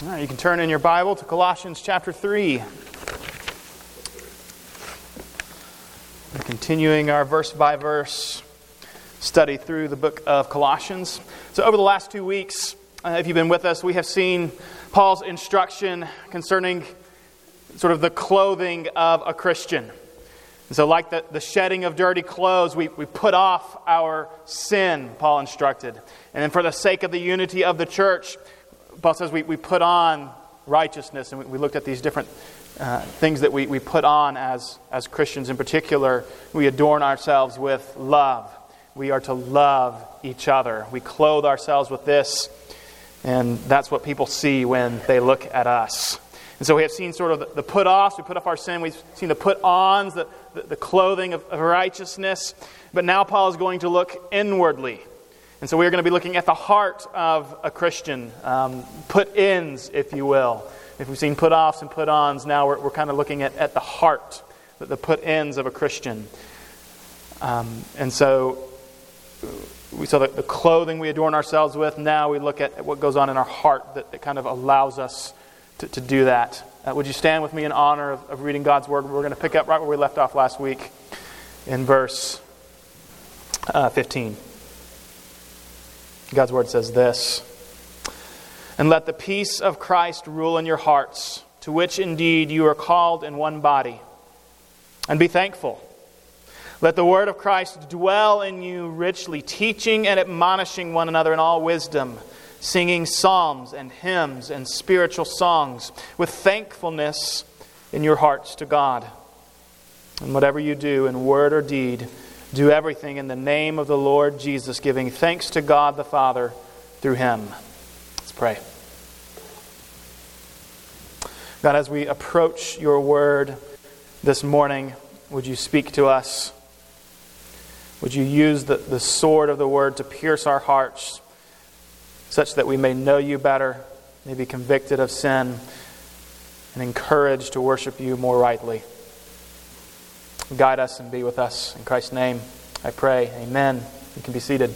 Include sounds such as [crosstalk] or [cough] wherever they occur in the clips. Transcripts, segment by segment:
All right, you can turn in your Bible to Colossians chapter 3. We're continuing our verse by verse study through the book of Colossians. So, over the last two weeks, uh, if you've been with us, we have seen Paul's instruction concerning sort of the clothing of a Christian. And so, like the, the shedding of dirty clothes, we, we put off our sin, Paul instructed. And then, for the sake of the unity of the church, Paul says we, we put on righteousness, and we, we looked at these different uh, things that we, we put on as, as Christians. In particular, we adorn ourselves with love. We are to love each other. We clothe ourselves with this, and that's what people see when they look at us. And so we have seen sort of the, the put offs, we put off our sin, we've seen the put ons, the, the, the clothing of, of righteousness. But now Paul is going to look inwardly. And so we are going to be looking at the heart of a Christian, um, put ins, if you will. If we've seen put offs and put ons, now we're, we're kind of looking at, at the heart, the, put ins of a Christian. Um, and so we saw the, the, clothing we adorn ourselves with. Now we look at, what goes on in our heart that, that kind of allows us to, to do that. Uh, would you stand with me in honor of, of reading God's word? We're going to pick up right where we left off last week in verse uh, 15. God's word says this And let the peace of Christ rule in your hearts, to which indeed you are called in one body. And be thankful. Let the word of Christ dwell in you richly, teaching and admonishing one another in all wisdom, singing psalms and hymns and spiritual songs with thankfulness in your hearts to God. And whatever you do in word or deed, do everything in the name of the Lord Jesus, giving thanks to God the Father through him. Let's pray. God, as we approach your word this morning, would you speak to us? Would you use the, the sword of the word to pierce our hearts such that we may know you better, may be convicted of sin, and encouraged to worship you more rightly? Guide us and be with us. In Christ's name, I pray. Amen. You can be seated.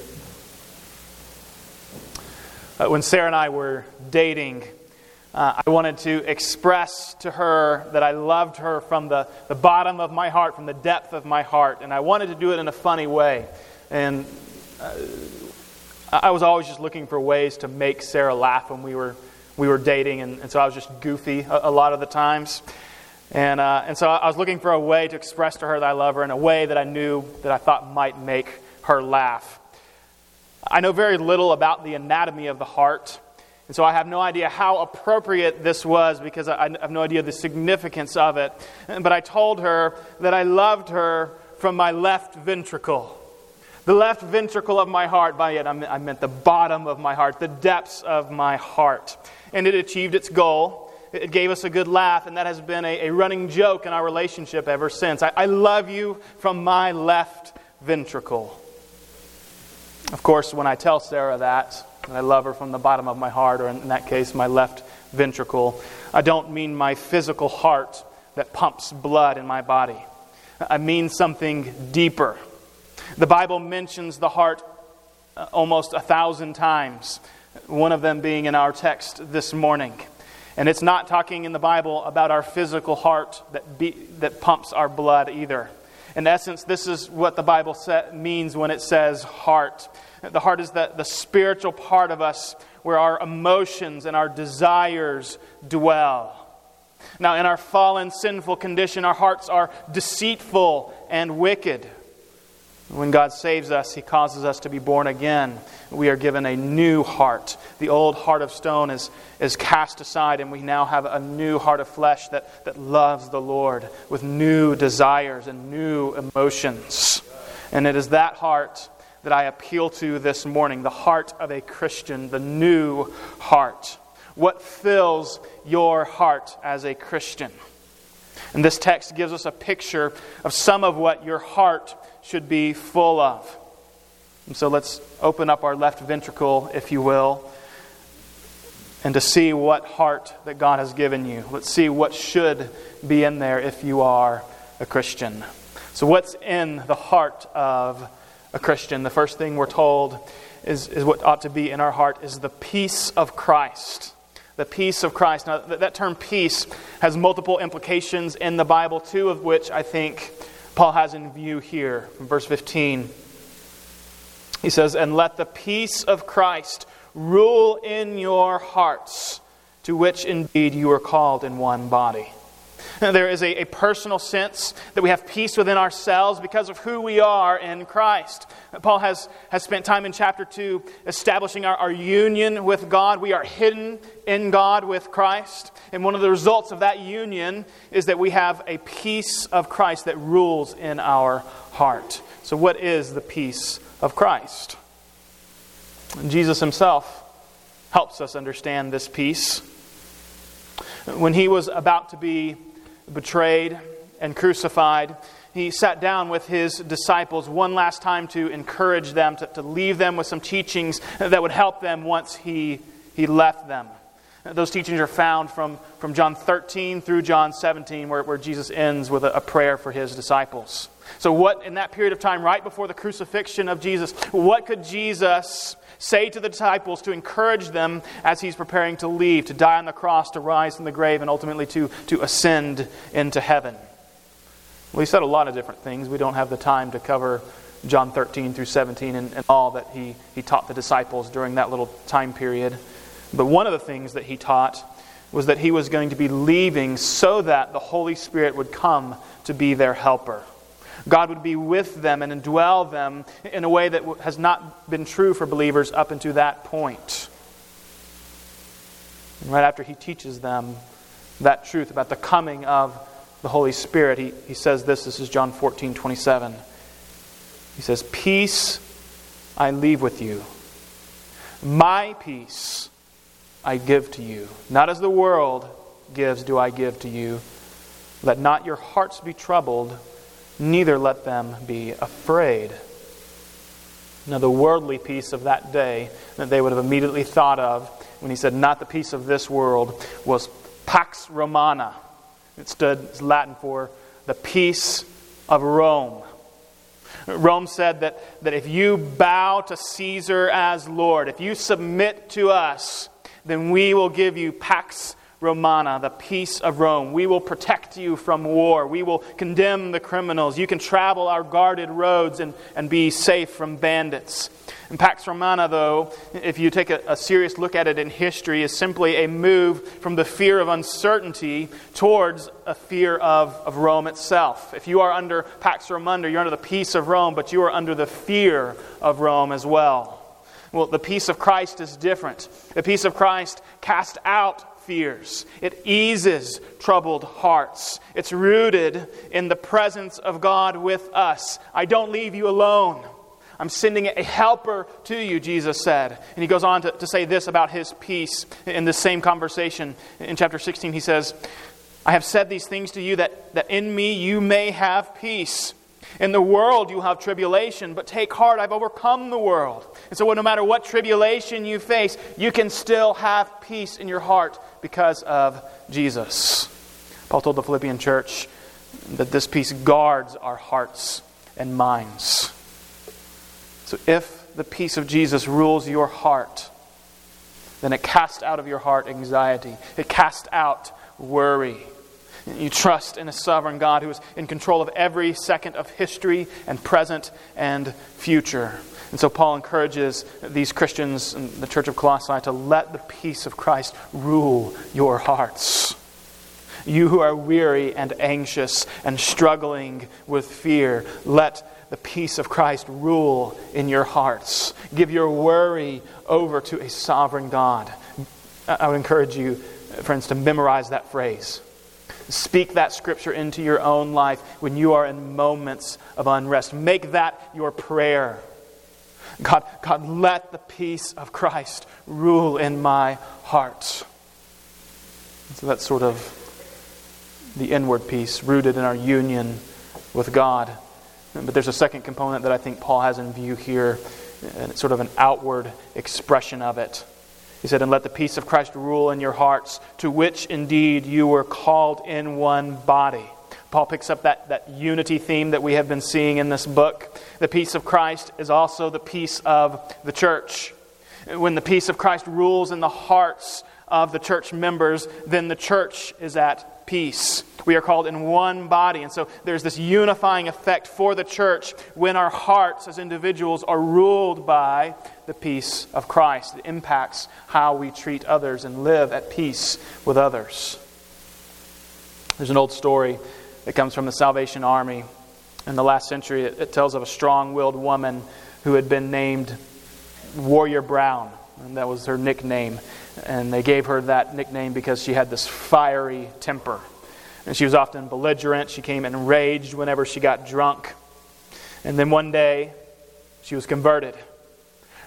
Uh, when Sarah and I were dating, uh, I wanted to express to her that I loved her from the, the bottom of my heart, from the depth of my heart. And I wanted to do it in a funny way. And uh, I was always just looking for ways to make Sarah laugh when we were, we were dating. And, and so I was just goofy a, a lot of the times. And, uh, and so I was looking for a way to express to her that I love her in a way that I knew that I thought might make her laugh. I know very little about the anatomy of the heart, and so I have no idea how appropriate this was because I have no idea the significance of it. But I told her that I loved her from my left ventricle. The left ventricle of my heart, by it I meant the bottom of my heart, the depths of my heart. And it achieved its goal it gave us a good laugh, and that has been a, a running joke in our relationship ever since. I, I love you from my left ventricle. Of course, when I tell Sarah that, and I love her from the bottom of my heart, or in that case, my left ventricle, I don't mean my physical heart that pumps blood in my body. I mean something deeper. The Bible mentions the heart uh, almost a thousand times, one of them being in our text this morning. And it's not talking in the Bible about our physical heart that, be, that pumps our blood either. In essence, this is what the Bible means when it says heart. The heart is the, the spiritual part of us where our emotions and our desires dwell. Now, in our fallen, sinful condition, our hearts are deceitful and wicked. When God saves us, He causes us to be born again. We are given a new heart. The old heart of stone is, is cast aside, and we now have a new heart of flesh that, that loves the Lord with new desires and new emotions. And it is that heart that I appeal to this morning the heart of a Christian, the new heart. What fills your heart as a Christian? And this text gives us a picture of some of what your heart should be full of. And so let's open up our left ventricle, if you will, and to see what heart that God has given you. Let's see what should be in there if you are a Christian. So, what's in the heart of a Christian? The first thing we're told is, is what ought to be in our heart is the peace of Christ. The peace of Christ. Now, that term peace has multiple implications in the Bible, two of which I think Paul has in view here from verse 15. He says, And let the peace of Christ rule in your hearts, to which indeed you are called in one body. [laughs] There is a, a, personal sense that we have peace within ourselves because of who we are in Christ. Paul has, has spent time in chapter 2 establishing our, our union with God. We are hidden in God with Christ. And one of the results of that union is that we have a peace of Christ that rules in our heart. So, what is the peace of Christ? Jesus himself helps us understand this peace. When he was about to be betrayed and crucified, he sat down with his disciples one last time to encourage them, to, to leave them with some teachings that would help them once he, he left them. Those teachings are found from, from John 13 through John 17, where, where Jesus ends with a, a prayer for his disciples. So, what in that period of time, right before the crucifixion of Jesus, what could Jesus say to the disciples to encourage them as he's preparing to leave, to die on the cross, to rise from the grave, and ultimately to, to ascend into heaven? Well, he said a lot of different things. We don't have the time to cover John 13 through 17 and, and all that he, he taught the disciples during that little time period. But one of the things that he taught was that he was going to be leaving so that the Holy Spirit would come to be their helper. God would be with them and indwell them in a way that has not been true for believers up until that point. And right after he teaches them that truth about the coming of the Holy Spirit, he, he says this. This is John 14, 27. He says, Peace I leave with you. My peace I give to you. Not as the world gives, do I give to you. Let not your hearts be troubled neither let them be afraid. Now, the worldly peace of that day that they would have immediately thought of when he said, Not the peace of this world, was Pax Romana. It stood as Latin for the peace of Rome. Rome said that, that if you bow to Caesar as Lord, if you submit to us, then we will give you Pax Romana, the peace of Rome. We will protect you from war. We will condemn the criminals. You can travel our guarded roads and, and be safe from bandits. And Pax Romana, though, if you take a, a serious look at it in history, is simply a move from the fear of uncertainty towards a fear of, of Rome itself. If you are under Pax Romana, you're under the peace of Rome, but you are under the fear of Rome as well. Well, the peace of Christ is different. The peace of Christ cast out fears. It eases troubled hearts. It's rooted in the presence of God with us. I don't leave you alone. I'm sending a helper to you, Jesus said. And he goes on to, to say this about his peace in this same conversation. In chapter 16, he says, I have said these things to you that, that in me you may have peace. In the world you have tribulation, but take heart, I've overcome the world. And so, no matter what tribulation you face, you can still have peace in your heart because of Jesus. Paul told the Philippian church that this peace guards our hearts and minds. So, if the peace of Jesus rules your heart, then it casts out of your heart anxiety, it casts out worry. You trust in a sovereign God who is in control of every second of history and present and future. And so Paul encourages these Christians in the church of Colossae to let the peace of Christ rule your hearts. You who are weary and anxious and struggling with fear, let the peace of Christ rule in your hearts. Give your worry over to a sovereign God. I would encourage you, friends, to memorize that phrase. Speak that scripture into your own life when you are in moments of unrest. Make that your prayer. God, God, let the peace of Christ rule in my heart. So that's sort of the inward peace, rooted in our union with God. But there's a second component that I think Paul has in view here, and it's sort of an outward expression of it. He said, And let the peace of Christ rule in your hearts, to which indeed you were called in one body. Paul picks up that, that unity theme that we have been seeing in this book. The peace of Christ is also the peace of the church. When the peace of Christ rules in the hearts of the church members, then the church is at peace. We are called in one body. And so there's this unifying effect for the church when our hearts as individuals are ruled by the peace of Christ. It impacts how we treat others and live at peace with others. There's an old story that comes from the Salvation Army. In the last century, it, tells of a strong willed woman who had been named Warrior Brown, and that was her nickname. And they gave her that nickname because she had this fiery temper. And she was often belligerent. She came enraged whenever she got drunk. And then one day, she was converted.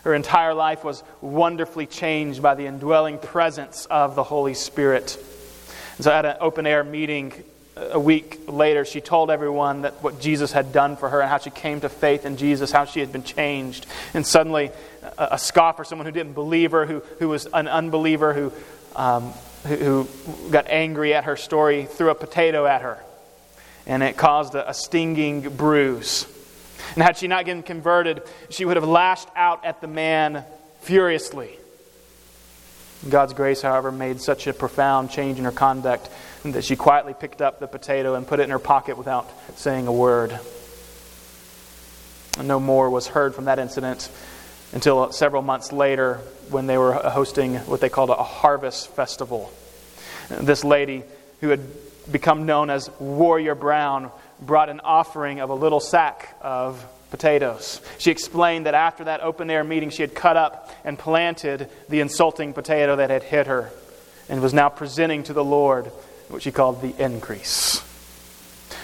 Her entire life was wonderfully changed by the indwelling presence of the Holy Spirit. And so, at an open air meeting a week later, she told everyone that what Jesus had done for her and how she came to faith in Jesus, how she had been changed. And suddenly, a, a scoffer, someone who didn't believe her, who, who was an unbeliever, who, um, who, who, got angry at her story, threw a potato at her. And it caused a, a stinging bruise. And had she not been converted, she would have lashed out at the man furiously. God's grace, however, made such a profound change in her conduct that she quietly picked up the potato and put it in her pocket without saying a word. And no more was heard from that incident until several months later when they were hosting what they called a harvest festival. This lady, who had become known as Warrior Brown, brought an offering of a little sack of potatoes. She explained that after that open air meeting, she had cut up and planted the insulting potato that had hit her and was now presenting to the Lord what she called the increase.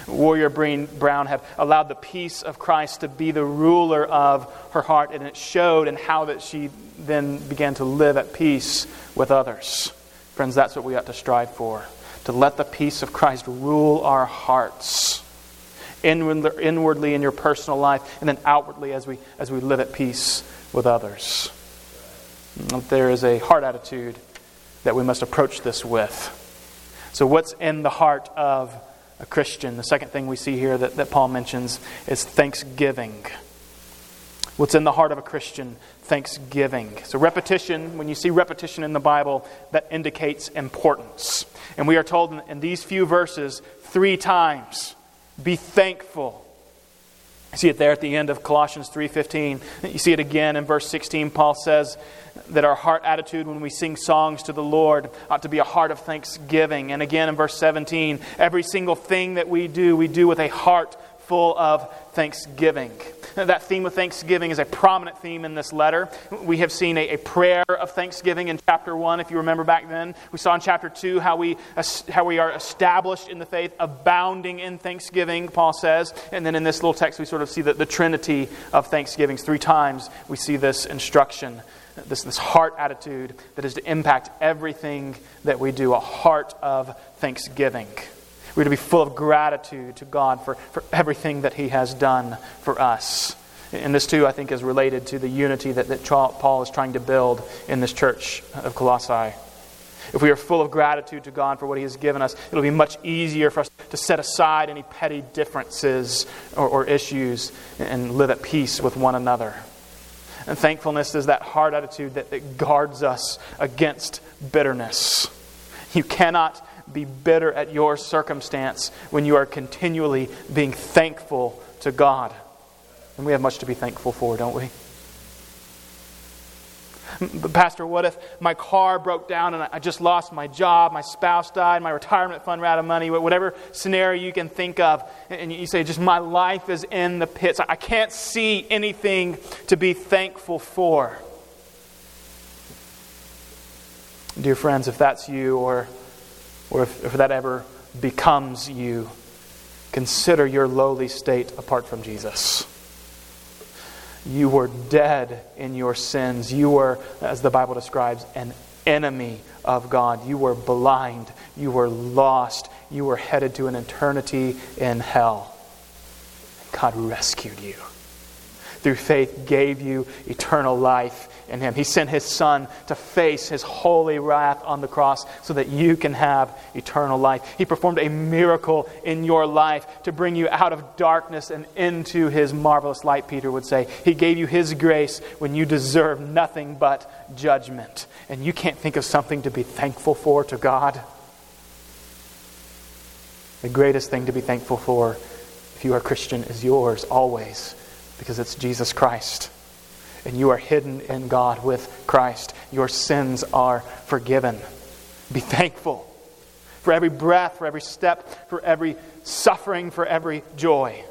Warrior Brown had allowed the peace of Christ to be the ruler of her heart, and it showed in how that she then began to live at peace with others. Friends, that's what we ought to strive for to let the peace of Christ rule our hearts inwardly in your personal life and then outwardly as we, as we live at peace with others. There is a heart attitude that we must approach this with. So, what's in the heart of a Christian? The second thing we see here that, that Paul mentions is thanksgiving. What's in the heart of a Christian? Thanksgiving. So, repetition, when you see repetition in the Bible, that indicates importance. And we are told in, in these few verses three times be thankful. See it there at the end of Colossians 3:15. You see it again in verse 16. Paul says, that our heart attitude when we sing songs to the Lord ought to be a heart of thanksgiving. And again in verse 17, every single thing that we do, we do with a heart full of thanksgiving. That theme of thanksgiving is a prominent theme in this letter. We have seen a, a, prayer of thanksgiving in chapter 1, if you remember back then. We saw in chapter 2 how we, how we are established in the faith, abounding in thanksgiving, Paul says. And then in this little text, we sort of see the, the trinity of thanksgivings. Three times we see this instruction this, this heart attitude that is to impact everything that we do, a heart of thanksgiving. We're to be full of gratitude to God for, for everything that He has done for us. And this, too, I think, is related to the unity that, that Paul is trying to build in this church of Colossae. If we are full of gratitude to God for what He has given us, it'll be much easier for us to set aside any petty differences or, or issues and live at peace with one another. And thankfulness is that heart attitude that, that guards us against bitterness. You cannot be bitter at your circumstance when you are continually being thankful to God. And we have much to be thankful for, don't we? But, Pastor, what if my car broke down and I just lost my job, my spouse died, my retirement fund ran out of money, whatever scenario you can think of, and you say, just my life is in the pits. I can't see anything to be thankful for. Dear friends, if that's you, or, or if, if that ever becomes you, consider your lowly state apart from Jesus. You were dead in your sins. You were, as the Bible describes, an enemy of God. You were blind. You were lost. You were headed to an eternity in hell. God rescued you. Through faith gave you eternal life in him. He sent his son to face his holy wrath on the cross so that you can have eternal life. He performed a miracle in your life to bring you out of darkness and into his marvelous light, Peter would say. He gave you his grace when you deserve nothing but judgment. And you can't think of something to be thankful for to God. The greatest thing to be thankful for, if you are Christian, is yours always, because it's Jesus Christ and you are hidden in God with Christ. Your sins are forgiven. Be thankful for every breath, for every step, for every suffering, for every joy.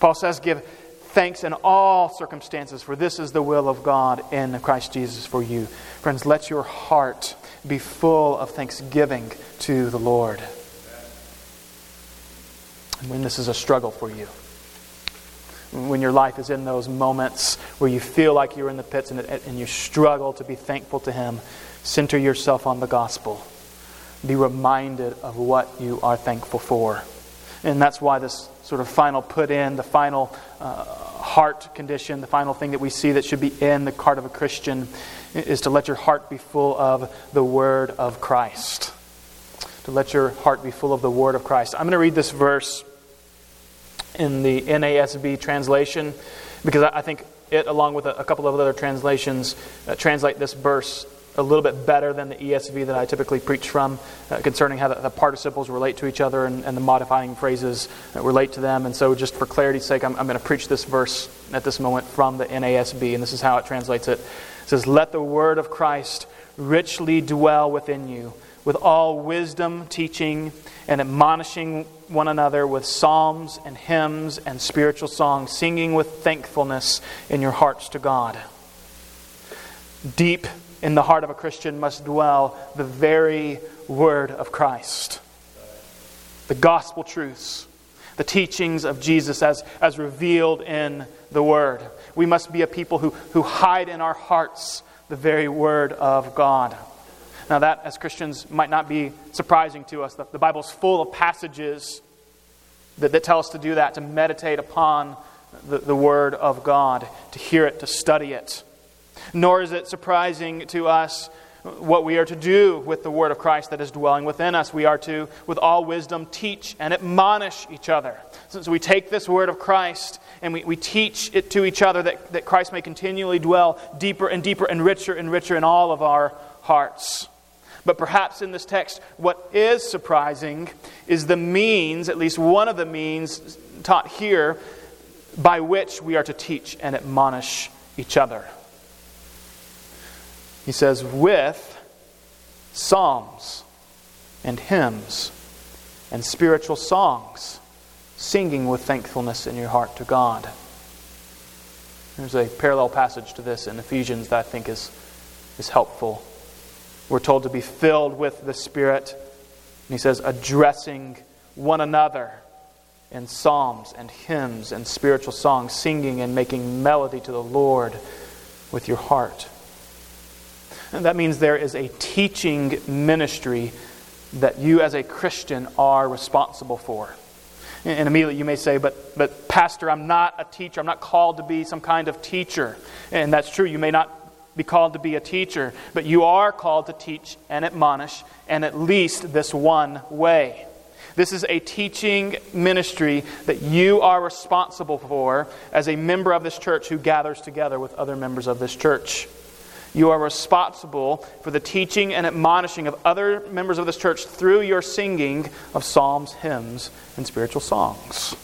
Paul says, Give thanks in all circumstances, for this is the will of God in Christ Jesus for you. Friends, let your heart be full of thanksgiving to the Lord. And when this is a struggle for you, when your life is in those moments where you feel like you're in the pits and, and you struggle to be thankful to Him, center yourself on the gospel. Be reminded of what you are thankful for. And that's why this sort of final put in, the final uh, heart condition, the final thing that we see that should be in the heart of a Christian is to let your heart be full of the Word of Christ. To let your heart be full of the Word of Christ. I'm going to read this verse in the NASB translation because I think it, along with a, couple of other translations, uh, translate this verse a little bit better than the ESV that I typically preach from uh, concerning how the, the, participles relate to each other and, and the modifying phrases relate to them. And so, just for clarity's sake, I'm, I'm going to preach this verse at this moment from the NASB, and this is how it translates it. It says, Let the word of Christ richly dwell within you, with all wisdom, teaching, and admonishing one another with psalms and hymns and spiritual songs, singing with thankfulness in your hearts to God. Deep in the heart of a Christian must dwell the very word of Christ, the gospel truths, the teachings of Jesus as, as revealed in the word. We must be a people who, who hide in our hearts the very word of God. Now, that as Christians might not be surprising to us. The, the Bible's full of passages that, that tell us to do that, to meditate upon the, the Word of God, to hear it, to study it. Nor is it surprising to us what we are to do with the Word of Christ that is dwelling within us. We are to, with all wisdom, teach and admonish each other. So, we take this Word of Christ and we, we teach it to each other that, that Christ may continually dwell deeper and deeper and richer and richer in all of our hearts. But perhaps in this text, what is surprising is the means, at least one of the means taught here, by which we are to teach and admonish each other. He says, with psalms and hymns and spiritual songs, singing with thankfulness in your heart to God. There's a parallel passage to this in Ephesians that I think is, is helpful. We're told to be filled with the Spirit. And he says, addressing one another in psalms and hymns and spiritual songs, singing and making melody to the Lord with your heart. And that means there is a teaching ministry that you as a Christian are responsible for. And immediately you may say, but, but Pastor, I'm not a teacher. I'm not called to be some kind of teacher. And that's true. You may not be called to be a teacher, but you are called to teach and admonish, and at least this one way. This is a teaching ministry that you are responsible for as a member of this church who gathers together with other members of this church. You are responsible for the teaching and admonishing of other members of this church through your singing of psalms, hymns, and spiritual songs.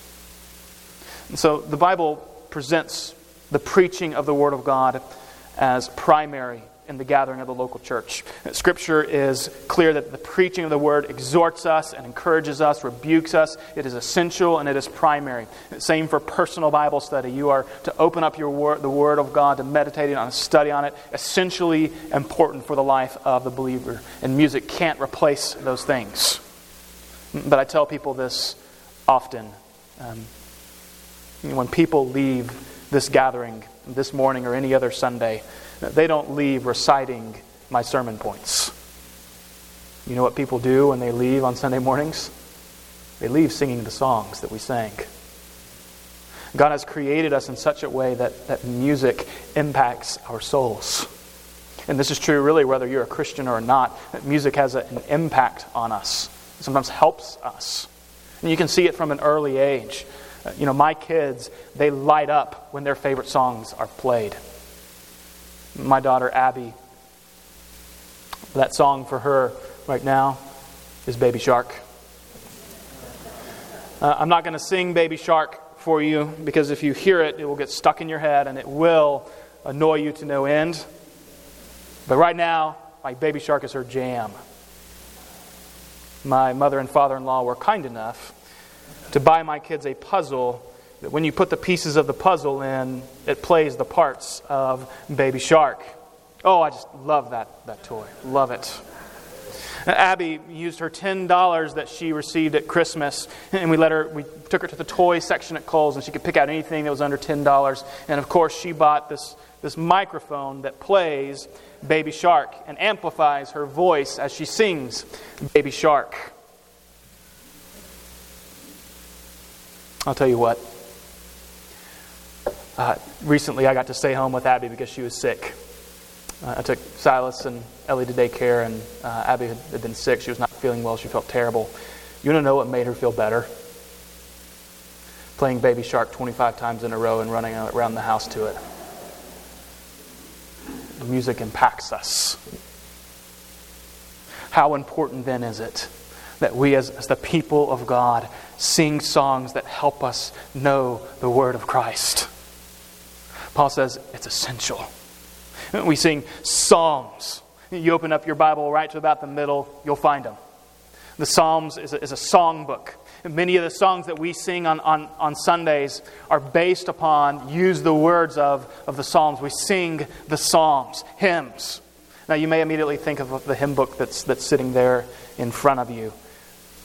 And so the Bible presents the preaching of the Word of God as primary in the gathering of the local church. Scripture is clear that the preaching of the word exhorts us and encourages us, rebukes us. It is essential and it is primary. Same for personal Bible study. You are to open up your word, the word of God, to meditate on, study on it. Essentially important for the life of the believer. And music can't replace those things. But I tell people this often. Um, when people leave this gathering, this morning or any other Sunday, they don't leave reciting my sermon points. You know what people do when they leave on Sunday mornings? They leave singing the songs that we sang. God has created us in such a way that, that music impacts our souls. And this is true really whether you're a Christian or not, music has a, an impact on us. It sometimes helps us. And you can see it from an early age. Uh, you know, my kids, they light up when their favorite songs are played. My daughter Abby, that song for her right now is Baby Shark. Uh, I'm not going to sing Baby Shark for you because if you hear it, it will get stuck in your head and it will annoy you to no end. But right now, my Baby Shark is her jam. My mother and father in law were kind enough to buy my kids a puzzle that when you put the pieces of the puzzle in, it plays the parts of Baby Shark. Oh, I just love that, that toy. Love it. Abby used her $10 that she received at Christmas, and we let her, we took her to the toy section at Kohl's, and she could pick out anything that was under $10. And of course, she bought this, this microphone that plays Baby Shark and amplifies her voice as she sings Baby Shark. I'll tell you what. Uh, recently, I got to stay home with Abby because she was sick. Uh, I took Silas and Ellie to daycare, and uh, Abby had, had, been sick. She was not feeling well. She felt terrible. You want to know what made her feel better? Playing Baby Shark 25 times in a row and running around the house to it. The music impacts us. How important then is it that we, as, as the people of God, sing songs that help us know the Word of Christ? Paul says it's essential. We sing psalms. You open up your Bible right to about the middle, you'll find them. The Psalms is a, is a song book. And many of the songs that we sing on, on, on Sundays are based upon, use the words of, of the Psalms. We sing the Psalms, hymns. Now, you may immediately think of the hymn book that's, that's sitting there in front of you.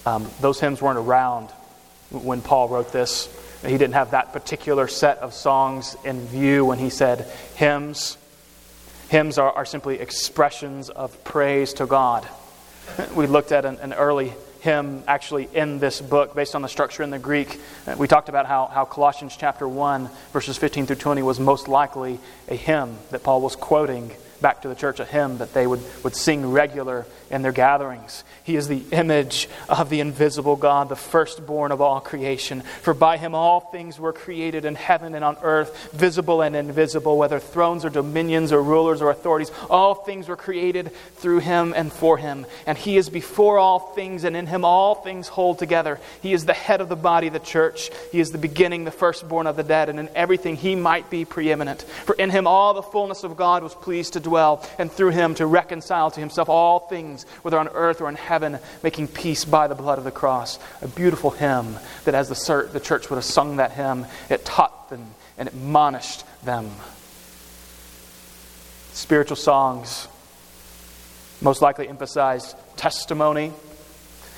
Um, those hymns weren't around when Paul wrote this. He didn't have that particular set of songs in view when he said hymns. Hymns are, are simply expressions of praise to God. [laughs] We looked at an, an, early hymn actually in this book based on the structure in the Greek. We talked about how, how Colossians chapter 1, verses 15 through 20 was most likely a hymn that Paul was quoting back to the church, a hymn that they would, would sing regular in their gatherings. He is the image of the invisible God, the firstborn of all creation. For by him all things were created in heaven and on earth, visible and invisible, whether thrones or dominions or rulers or authorities. All things were created through him and for him. And he is before all things, and in him all things hold together. He is the head of the body, the church. He is the beginning, the firstborn of the dead, and in everything he might be preeminent. For in him all the fullness of God was pleased to dwell, and through him to reconcile to himself all things, whether on earth or in heaven making peace by the blood of the cross. A beautiful hymn that, as the, the church would have sung that hymn, it taught them and admonished them. Spiritual songs most likely emphasized testimony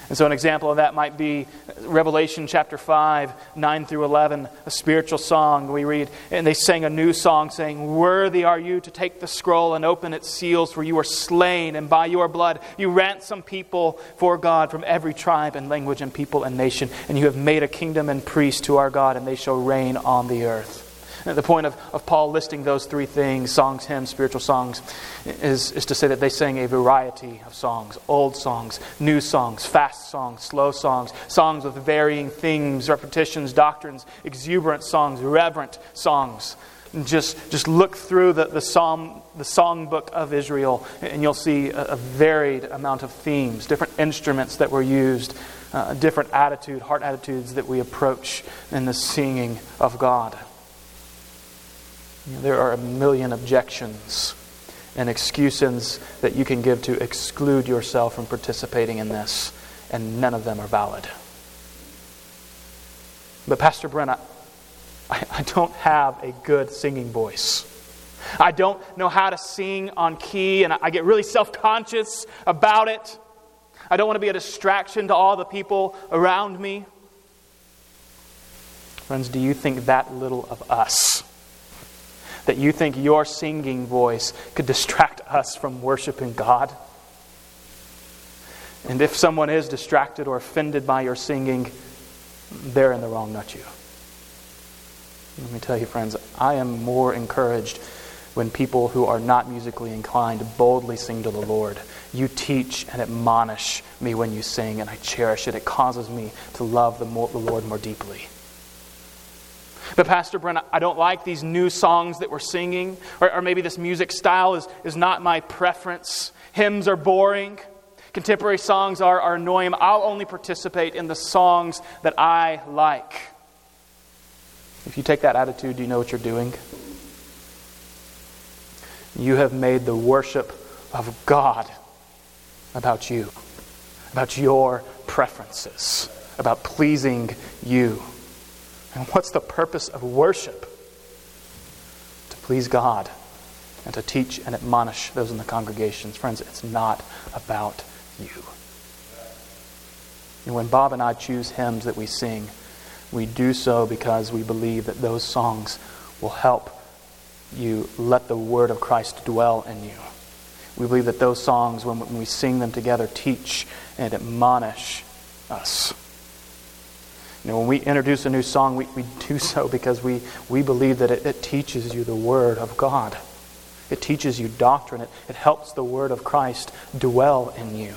and so, an example of that might be Revelation chapter 5, 9 through 11, a spiritual song we read. And they sang a new song saying, Worthy are you to take the scroll and open its seals, for you are slain, and by your blood you ransom people for God from every tribe and language and people and nation. And you have made a kingdom and priests to our God, and they shall reign on the earth. The point of, of Paul listing those three things songs, hymns, spiritual songs is, is to say that they sang a variety of songs old songs, new songs, fast songs, slow songs, songs with varying themes, repetitions, doctrines, exuberant songs, reverent songs. Just, just look through the, the, psalm, the songbook of Israel, and you'll see a, a varied amount of themes, different instruments that were used, uh, different attitude, heart attitudes that we approach in the singing of God. You know, there are a million objections and excuses that you can give to exclude yourself from participating in this, and none of them are valid. But, Pastor Brent, I, I don't have a good singing voice. I don't know how to sing on key, and I get really self conscious about it. I don't want to be a distraction to all the people around me. Friends, do you think that little of us? That you think your singing voice could distract us from worshiping God? And if someone is distracted or offended by your singing, they're in the wrong, not you. Let me tell you, friends, I am more encouraged when people who are not musically inclined boldly sing to the Lord. You teach and admonish me when you sing, and I cherish it. It causes me to love the, Lord more deeply. But, Pastor Brent, I don't like these new songs that we're singing, or, or maybe this music style is, is not my preference. Hymns are boring. Contemporary songs are, are annoying. I'll only participate in the songs that I like. If you take that attitude, do you know what you're doing? You have made the worship of God about you, about your preferences, about pleasing you. And what's the purpose of worship? To please God and to teach and admonish those in the congregations. Friends, it's not about you. And when Bob and I choose hymns that we sing, we do so because we believe that those songs will help you let the word of Christ dwell in you. We believe that those songs, when, we sing them together, teach and admonish us. You know, when we introduce a new song, we, we do [laughs] so because we, we believe that it, it teaches you the Word of God. It teaches you doctrine. It, it helps the Word of Christ dwell in you.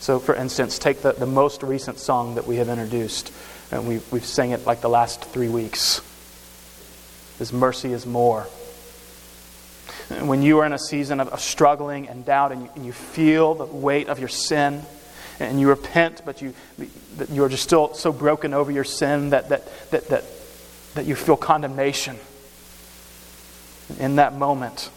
So, for instance, take the, the most recent song that we have introduced, and we, we've sang it like the last three weeks. His mercy is more. When you are in a season of, of struggling and doubt and you, and you feel the weight of your sin, and you repent, but you, you are just still so broken over your sin that, that, that, that, that you feel condemnation. In that moment,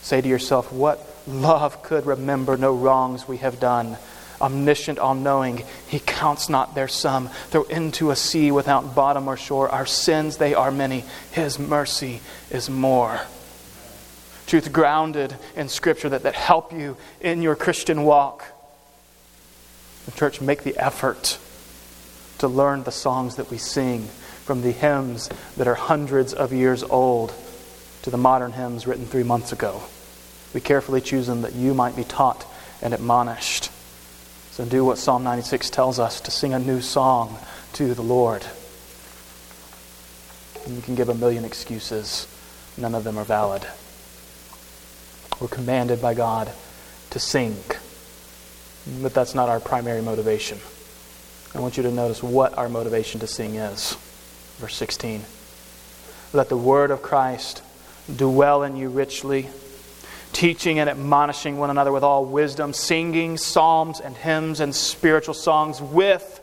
say to yourself, What love could remember no wrongs we have done? Omniscient, all knowing, He counts not their sum. Throw into a sea without bottom or shore. Our sins, they are many. His mercy is more. Truth grounded in Scripture that, that help you in your Christian walk. The church, make the effort to learn the songs that we sing from the hymns that are hundreds of years old to the modern hymns written three months ago. We carefully choose them that you might be taught and admonished. So do what Psalm 96 tells us to sing a new song to the Lord. And you can give a million excuses, none of them are valid. We're commanded by God to sing. But that's not our primary motivation. I want you to notice what our motivation to sing is. Verse 16. Let the word of Christ dwell in you richly, teaching and admonishing one another with all wisdom, singing psalms and hymns and spiritual songs with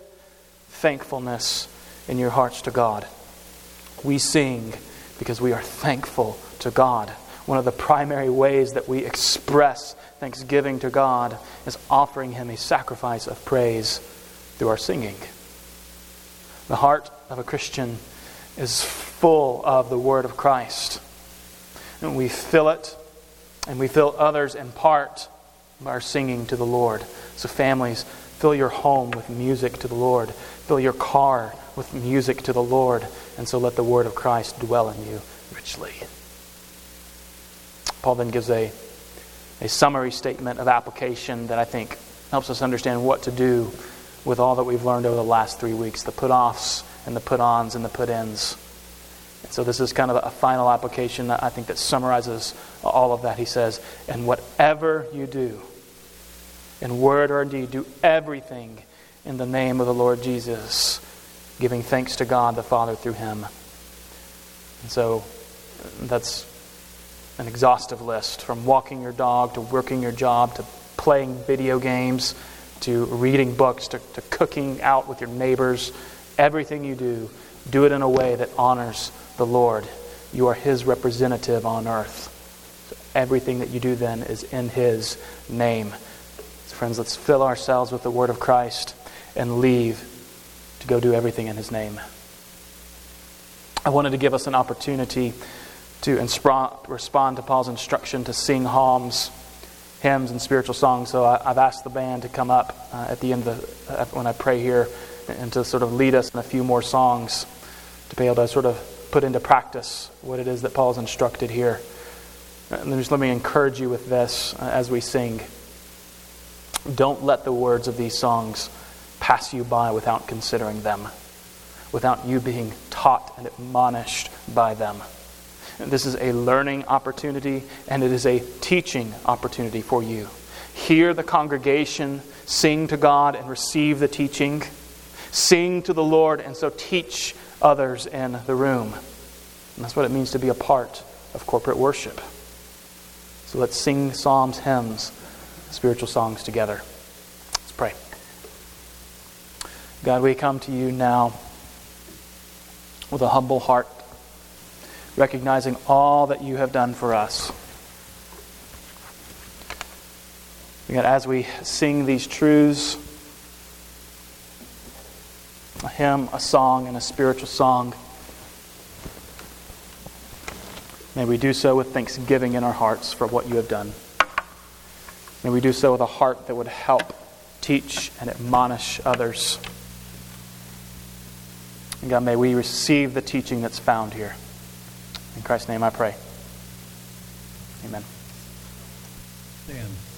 thankfulness in your hearts to God. We sing because we are thankful to God. One of the primary ways that we express thanksgiving to God is offering Him a sacrifice of praise through our singing. The heart of a Christian is full of the Word of Christ. And we fill it, and we fill others in part by our singing to the Lord. So, families, fill your home with music to the Lord. Fill your car with music to the Lord. And so let the Word of Christ dwell in you richly. Paul then gives a a summary statement of application that I think helps us understand what to do with all that we've learned over the last three weeks the put offs and the put ons and the put ins. And so this is kind of a final application that I think that summarizes all of that. He says, And whatever you do, in word or in deed, do everything in the name of the Lord Jesus, giving thanks to God the Father through him. And so that's an exhaustive list from walking your dog to working your job to playing video games to reading books to, to cooking out with your neighbors. Everything you do, do it in a way that honors the Lord. You are His representative on earth. So everything that you do then is in His name. So friends, let's fill ourselves with the Word of Christ and leave to go do everything in His name. I wanted to give us an opportunity to respond to Paul's instruction to sing psalms, hymns, and spiritual songs. So I, have asked the band to come up uh, at the end of the, uh, when I pray here and to sort of lead us in a few more songs to be able to sort of put into practice what it is that Paul's instructed here. And just let me encourage you with this uh, as we sing. Don't let the words of these songs pass you by without considering them, without you being taught and admonished by them. This is a learning opportunity and it is a teaching opportunity for you. Hear the congregation sing to God and receive the teaching. Sing to the Lord and so teach others in the room. And that's what it means to be a part of corporate worship. So let's sing psalms, hymns, spiritual songs together. Let's pray. God, we come to you now with a humble heart, recognizing all that you have done for us. God, as we sing these truths, a hymn, a song, and a spiritual song, may we do so with thanksgiving in our hearts for what you have done. May we do so with a heart that would help teach and admonish others. And God, may we receive the teaching that's found here. In Christ's name I pray. Amen. Stand.